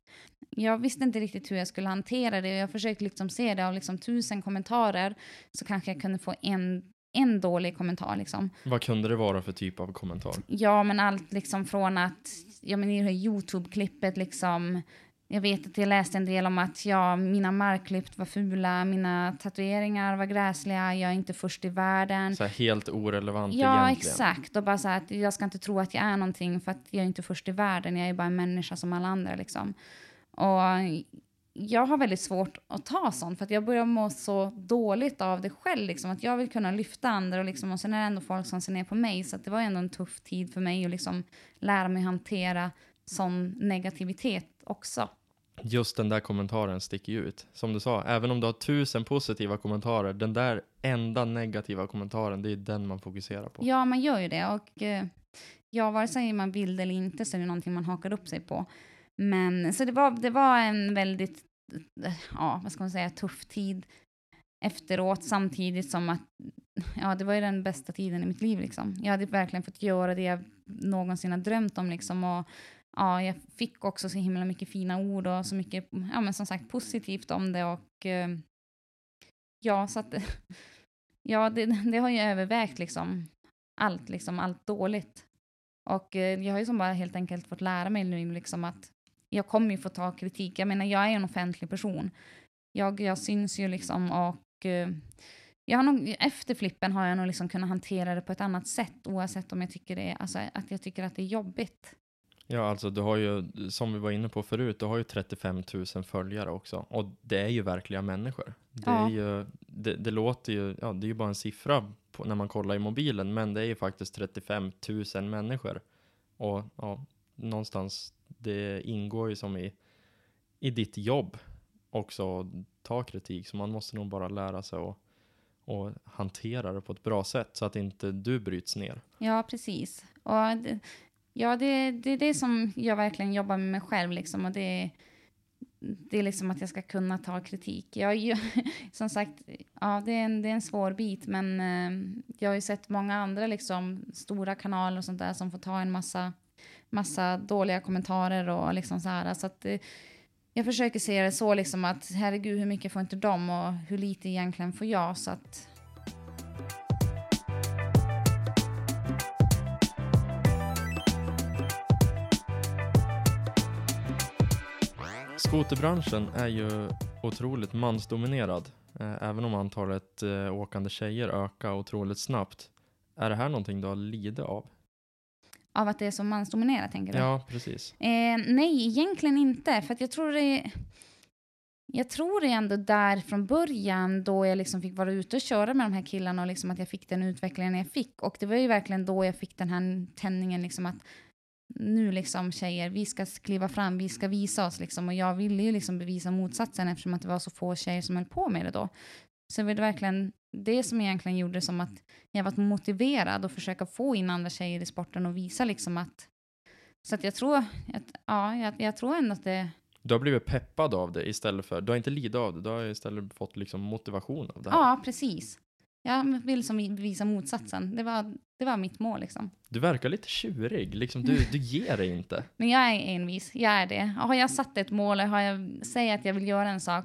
Jag visste inte riktigt hur jag skulle hantera det. Jag försökte liksom se det av liksom tusen kommentarer så kanske jag kunde få en, en dålig kommentar. Liksom. Vad kunde det vara för typ av kommentar? Ja, men allt liksom från att, ja men i det här YouTube-klippet liksom, jag vet att jag läste en del om att ja, mina markklipp var fula, mina tatueringar var gräsliga, jag är inte först i världen. Så här helt orelevant Ja, egentligen. exakt. Och bara så här att jag ska inte tro att jag är någonting för att jag är inte först i världen, jag är bara en människa som alla andra liksom. Och jag har väldigt svårt att ta sånt för att jag börjar må så dåligt av det själv liksom att jag vill kunna lyfta andra och liksom och sen är det ändå folk som ser ner på mig så det var ändå en tuff tid för mig att liksom lära mig hantera sån negativitet också. Just den där kommentaren sticker ju ut. Som du sa, även om du har tusen positiva kommentarer, den där enda negativa kommentaren, det är den man fokuserar på. Ja, man gör ju det och eh, ja, vare sig man vill eller inte så är det någonting man hakar upp sig på. Men så det var, det var en väldigt, ja, vad ska man säga, tuff tid efteråt samtidigt som att, ja, det var ju den bästa tiden i mitt liv liksom. Jag hade verkligen fått göra det jag någonsin har drömt om liksom och ja, jag fick också så himla mycket fina ord och så mycket, ja men som sagt positivt om det och eh, ja, så att ja, det, det har ju övervägt liksom allt, liksom allt dåligt. Och eh, jag har ju som bara helt enkelt fått lära mig nu liksom att jag kommer ju få ta kritik. Jag menar, jag är en offentlig person. Jag, jag syns ju liksom och eh, jag har nog, efter flippen har jag nog liksom kunnat hantera det på ett annat sätt oavsett om jag tycker det är, alltså att jag tycker att det är jobbigt. Ja, alltså du har ju, som vi var inne på förut, du har ju 35 000 följare också. Och det är ju verkliga människor. Det, Ja. är ju, det, det låter ju, ja det är ju bara en siffra på, när man kollar i mobilen, men det är ju faktiskt 35 000 människor. Och ja, någonstans, det ingår ju som i, i ditt jobb också att ta kritik. Så man måste nog bara lära sig att och hantera det på ett bra sätt så att inte du bryts ner. Ja, precis. Och det, ja, det, det är det som jag verkligen jobbar med mig själv liksom och det det är liksom att jag ska kunna ta kritik. Jag, som sagt, ja, det är, en, det är en svår bit, men eh, jag har ju sett många andra liksom, stora kanaler och sånt där som får ta en massa, massa dåliga kommentarer och liksom så här. Så att, eh, jag försöker se det så liksom att herregud, hur mycket får inte de och hur lite egentligen får jag? Så att, Skoterbranschen är ju otroligt mansdominerad. Eh, även om antalet eh, åkande tjejer ökar otroligt snabbt. Är det här någonting du har lidit av? Av att det är så mansdominerat, tänker du? Ja, precis. Eh, nej, egentligen inte. För att jag tror det... Jag tror det ändå där från början då jag liksom fick vara ute och köra med de här killarna och liksom att jag fick den utvecklingen jag fick. Och det var ju verkligen då jag fick den här tändningen liksom att nu liksom tjejer, vi ska kliva fram, vi ska visa oss liksom. Och jag ville ju liksom bevisa motsatsen eftersom att det var så få tjejer som höll på med det då. Så det var verkligen det som egentligen gjorde som att jag var motiverad att försöka få in andra tjejer i sporten och visa liksom att så att jag tror, att, ja, jag, jag tror ändå att det, Du har blivit peppad av det istället för, du har inte lidit av det, du har istället fått liksom motivation av det här. ja precis. Jag vill som visa motsatsen. Det var, det var mitt mål liksom. Du verkar lite tjurig, liksom du, du ger dig inte. Men jag är envis, jag är det. Har jag satt ett mål, har jag, säger att jag vill göra en sak,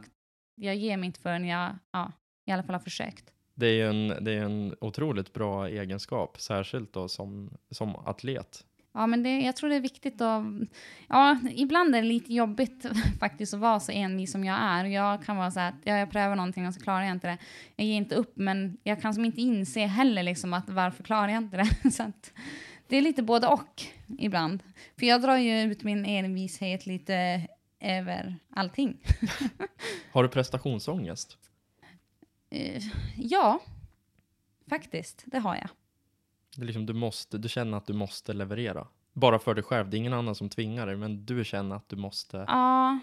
jag ger mig inte förrän jag ja, i alla fall har försökt. Det är ju en, det är en otroligt bra egenskap, särskilt då som, som atlet. Ja, men det, jag tror det är viktigt att... Ja, ibland är det lite jobbigt faktiskt att vara så envis som jag är. Jag kan vara så här att ja, jag prövar någonting och så klarar jag inte det. Jag ger inte upp, men jag kan som inte inse heller liksom att varför klarar jag inte det. så att, det är lite både och ibland. För jag drar ju ut min envishet lite över allting. Har du prestationsångest? Uh, ja, faktiskt. Det har jag. Det är liksom, du, måste, du känner att du måste leverera. Bara för dig själv. Det är ingen annan som tvingar dig, men du känner att du måste. Ja,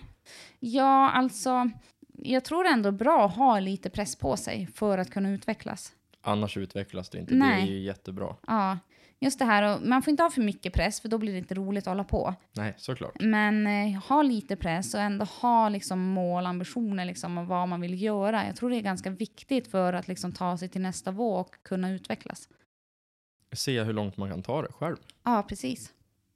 ja alltså. Jag tror det ändå bra att ha lite press på sig för att kunna utvecklas. Annars utvecklas du inte. Nej. Det är ju jättebra. Ja, just det här. Och man får inte ha för mycket press, för då blir det inte roligt att hålla på. Nej, såklart. Men eh, ha lite press och ändå ha liksom mål, ambitioner liksom, och vad man vill göra. Jag tror det är ganska viktigt för att liksom, ta sig till nästa våg och kunna utvecklas se hur långt man kan ta det själv. Ja, precis.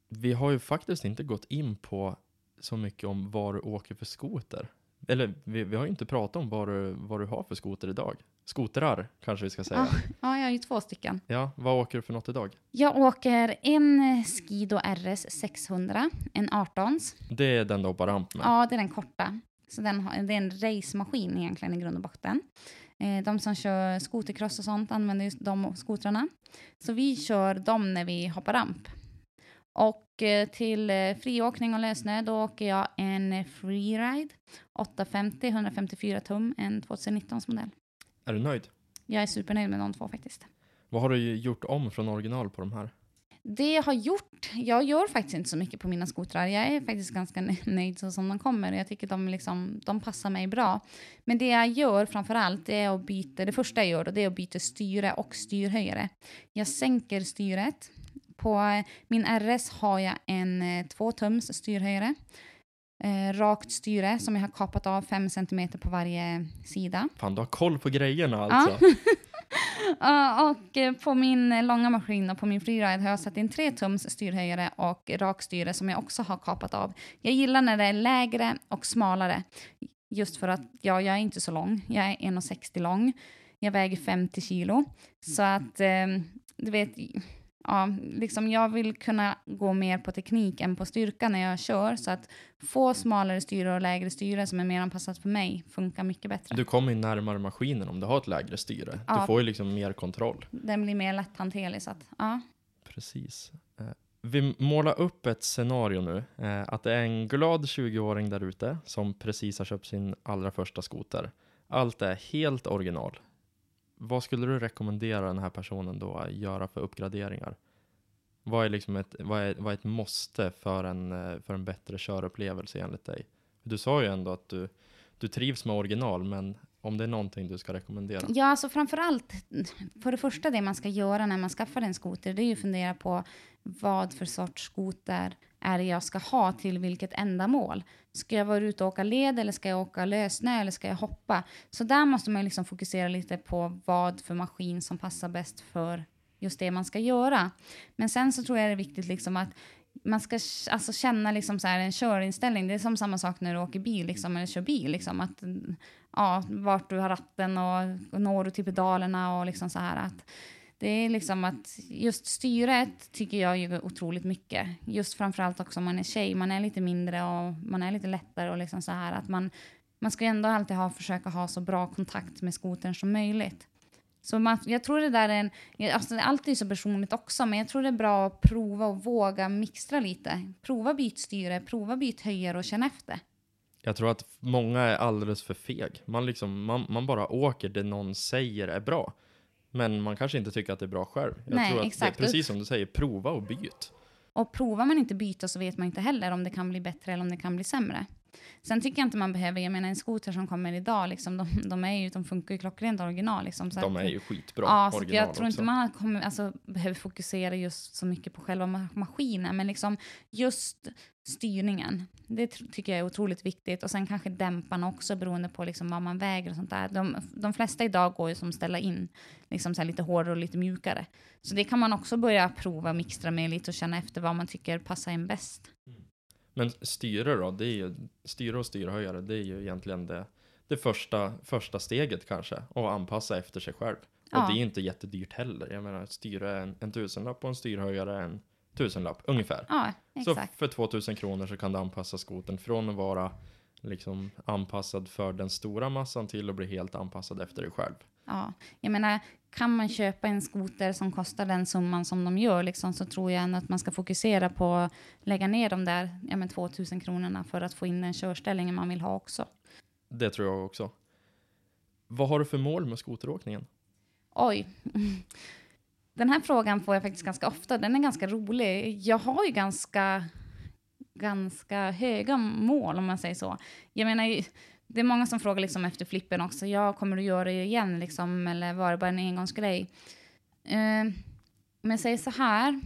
Vi har ju faktiskt inte gått in på så mycket om vad du åker för skoter. Eller vi, vi har ju inte pratat om vad du, vad du har för skoter idag. Skotrar kanske vi ska säga. Ja, ja, jag har ju två stycken. Ja, vad åker du för något idag? Jag åker en Skido RS 600, en 18 Det är den du hoppar ramp med? Ja, det är den korta. Så den har, det är en racemaskin egentligen i grund och botten. Eh, de som kör skotercross och sånt använder just de skotrarna. Så vi kör dem när vi hoppar ramp. Och eh, till eh, friåkning och lösnö då åker jag en freeride 850 154 tum, en 2019 modell. Är du nöjd? Jag är supernöjd med de två faktiskt. Vad har du gjort om från original på de här? Det jag har gjort, jag gör faktiskt inte så mycket på mina skotrar. Jag är faktiskt ganska nöjd så som de kommer. Jag tycker de, liksom, de passar mig bra. Men det jag gör framför allt är att byta, det första jag gör då, det är att byta styre och styrhöjare. Jag sänker styret. På min RS har jag en 2 eh, tums styrhöjare. Eh, rakt styre som jag har kapat av 5 cm på varje sida. Fan, du har koll på grejerna alltså. Ja. och eh, på min långa maskin och på min freeride har jag satt in 3 tums styrhöjare och rakstyre som jag också har kapat av. Jag gillar när det är lägre och smalare. Just för att ja, jag är inte så lång. Jag är 1,60 lång. Jag väger 50 kilo. Så att, eh, du vet, ja, liksom jag vill kunna gå mer på teknik än på styrka när jag kör. Så att få smalare styre och lägre styre som är mer anpassat för mig funkar mycket bättre. Du kommer ju närmare maskinen om du har ett lägre styre. Ja, du får ju liksom mer kontroll. Den blir mer lätthanterlig så att, ja. Precis. Eh, vi målar upp ett scenario nu. Eh, att det är en glad 20-åring där ute som precis har köpt sin allra första skoter. Allt är helt original vad skulle du rekommendera den här personen då att göra för uppgraderingar? Vad är, liksom ett, vad är, vad är ett måste för en, eh, för en bättre körupplevelse enligt dig? Du sa ju ändå att du, du trivs med original, men om det är någonting du ska rekommendera? Ja, alltså framförallt, för det första det man ska göra när man skaffar en skoter, det är ju att fundera på vad för sorts skoter är det jag ska ha till vilket ändamål. Ska jag vara ute och åka led eller ska jag åka lösnö eller ska jag hoppa? Så där måste man liksom fokusera lite på vad för maskin som passar bäst för just det man ska göra. Men sen så tror jag det är viktigt liksom att man ska alltså känna liksom så en körinställning. Det är som samma sak när du åker bil liksom, eller kör bil. Liksom, att, ja, vart du har ratten och, och når du till pedalerna och liksom så här. Att, det är liksom att just styret tycker jag är otroligt mycket. Just framförallt också om man är tjej. Man är lite mindre och man är lite lättare och liksom så här att man, man ska ändå alltid ha, försöka ha så bra kontakt med skotern som möjligt. Så man, jag tror det där är en, alltså allt är så personligt också, men jag tror det är bra att prova och våga mixtra lite. Prova byt styre, prova byt höjare och känn efter. Jag tror att många är alldeles för feg. Man, liksom, man, man bara åker det någon säger är bra. Men man kanske inte tycker att det är bra själv. Jag Nej, tror att exakt. Det är precis som du säger, prova och byt. Och provar man inte byta så vet man inte heller om det kan bli bättre eller om det kan bli sämre. Sen tycker jag inte man behöver, jag menar en skoter som kommer idag, liksom, de, de, är ju, de funkar ju klockrent original. Liksom, så de är ju skitbra ja, så Jag tror också. inte man kommer, alltså, behöver fokusera just så mycket på själva ma- maskinen, men liksom just styrningen. Det tycker jag är otroligt viktigt. Och sen kanske dämparna också beroende på liksom vad man väger och sånt där. De, de flesta idag går ju som ställa in liksom så lite hårdare och lite mjukare. Så det kan man också börja prova och mixtra med lite och känna efter vad man tycker passar en bäst. Men styre då, det är ju, styre och styrhöjare, det är ju egentligen det, det första, första steget kanske. Att anpassa efter sig själv. Och Ja. det är inte jättedyrt heller. Jag menar, styre en, en tusenlapp och en styrhöjare är en tusenlapp, ungefär. Ja, Så för 2000 kronor så kan du anpassa skoten från att vara liksom anpassad för den stora massan till att bli helt anpassad efter dig själv. Ja, jag menar, kan man köpa en skoter som kostar den summan som de gör, liksom, så tror jag ändå att man ska fokusera på att lägga ner de där ja, men 2000 kronorna för att få in den körställningen man vill ha också. Det tror jag också. Vad har du för mål med skoteråkningen? Oj. Den här frågan får jag faktiskt ganska ofta. Den är ganska rolig. Jag har ju ganska, ganska höga mål, om man säger så. Jag menar, det är många som frågar liksom efter flippen också. Ja, kommer du göra det igen, liksom, eller var det bara en engångsgrej? Uh, om jag säger så här.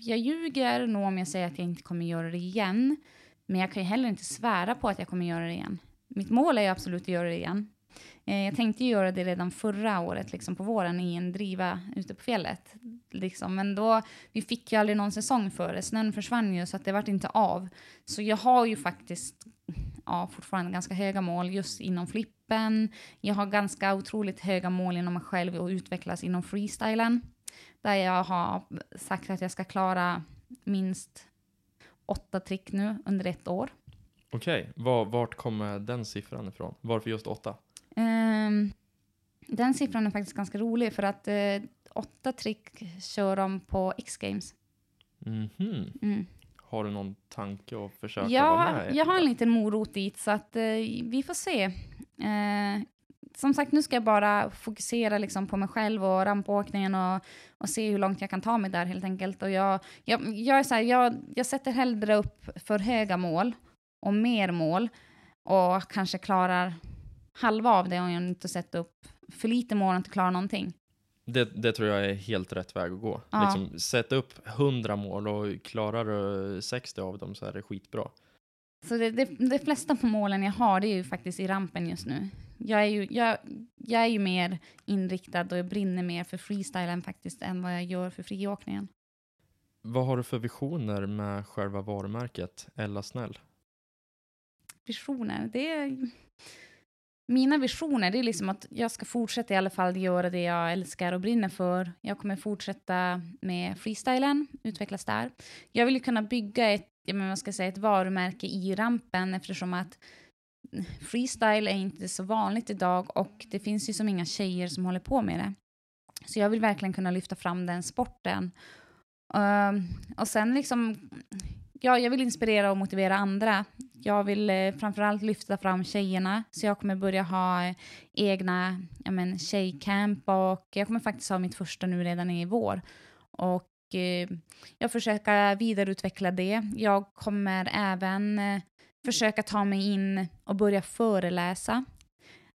Jag ljuger nog om jag säger att jag inte kommer göra det igen. Men jag kan ju heller inte svära på att jag kommer göra det igen. Mitt mål är ju absolut att göra det igen. Eh, Jag tänkte ju göra det redan förra året, liksom på våren, i en driva ute på fjället. Liksom. Men då, vi fick ju aldrig någon säsong för det. Snön försvann ju, så att det vart inte av. Så jag har ju faktiskt ja, fortfarande ganska höga mål just inom flippen. Jag har ganska otroligt höga mål inom mig själv och utvecklas inom freestylen. Där jag har sagt att jag ska klara minst åtta trick nu under ett år. Okej, var, vart kommer den siffran ifrån? Varför just åtta? Ehm, den siffran är faktiskt ganska rolig för att eh, åtta trick kör de på X-games. Mhm. Mm. Har du någon tanke att försöka vara Ja, med? i? jag har en liten morot dit så att eh, vi får se. Eh, som sagt, nu ska jag bara fokusera liksom på mig själv och rampåkningen och, och se hur långt jag kan ta mig där helt enkelt. Och jag, jag, jag, är så här, jag, jag sätter hellre upp för höga mål och mer mål och kanske klarar halva av det om jag inte sätter upp för lite mål och inte klarar någonting. Det, det tror jag är helt rätt väg att gå. Ja. Liksom, sätt upp 100 mål och klarar du 60 av dem så är det skitbra. Så det, det, det flesta på målen jag har, det är ju faktiskt i rampen just nu. Jag är ju, jag, jag är ju mer inriktad och jag brinner mer för freestylen faktiskt än vad jag gör för friåkningen. Vad har du för visioner med själva varumärket Ella Snäll? Visioner, det är... Mina visioner, det är liksom att jag ska fortsätta i alla fall göra det jag älskar och brinner för. Jag kommer fortsätta med freestylen, utvecklas där. Jag vill ju kunna bygga ett, jag menar, vad ska jag säga, ett varumärke i rampen eftersom att freestyle är inte så vanligt idag och det finns ju som inga tjejer som håller på med det. Så jag vill verkligen kunna lyfta fram den sporten. Uh, och sen liksom, ja, jag vill inspirera och motivera andra. Jag vill eh, framförallt lyfta fram tjejerna, så jag kommer börja ha eh, egna ja, men, tjejcamp och jag kommer faktiskt ha mitt första nu redan i vår. Och eh, jag försöker vidareutveckla det. Jag kommer även eh, försöka ta mig in och börja föreläsa.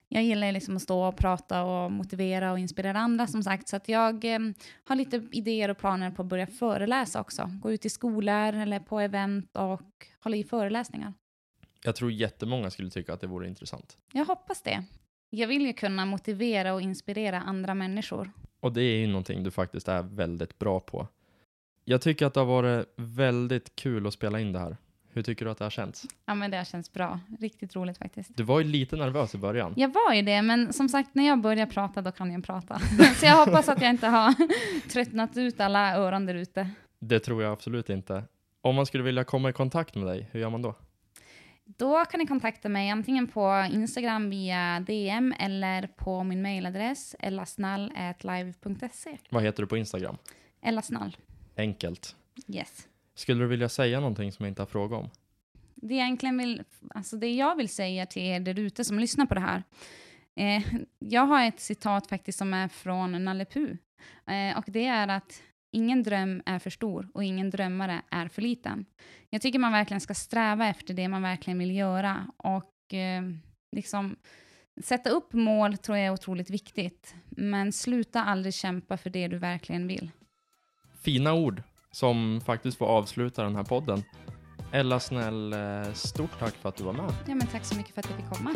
Jag gillar liksom att stå och prata och motivera och inspirera andra som sagt. Så att jag eh, har lite idéer och planer på att börja föreläsa också. Gå ut i skolor eller på event och hålla i föreläsningar. Jag tror jättemånga skulle tycka att det vore intressant. Jag hoppas det. Jag vill ju kunna motivera och inspirera andra människor. Och det är ju någonting du faktiskt är väldigt bra på. Jag tycker att det har varit väldigt kul att spela in det här. Hur tycker du att det har känts? Ja, men det känns bra. Riktigt roligt faktiskt. Du var ju lite nervös i början. Jag var ju det, men som sagt, när jag börjar prata, då kan jag prata. Så jag hoppas att jag inte har tröttnat ut alla öron där ute. Det tror jag absolut inte. Om man skulle vilja komma i kontakt med dig, hur gör man då? Då kan ni kontakta mig antingen på Instagram via DM eller på min mailadress ellasnall.live.se. Vad heter du på Instagram? Ellasnall, Enkelt. yes. Skulle du vilja säga någonting som jag inte har frågat om? Det egentligen vill, alltså det jag vill säga till er där ute som lyssnar på det här. Eh, jag har ett citat faktiskt som är från Nalle Puh. Eh, och det är att ingen dröm är för stor och ingen drömmare är för liten. Jag tycker man verkligen ska sträva efter det man verkligen vill göra och eh, liksom sätta upp mål tror jag är otroligt viktigt. Men sluta aldrig kämpa för det du verkligen vill. Fina ord som faktiskt får avsluta den här podden. Ella Snäll, eh, stort tack för att du var med. Ja, men tack så mycket för att jag fick komma.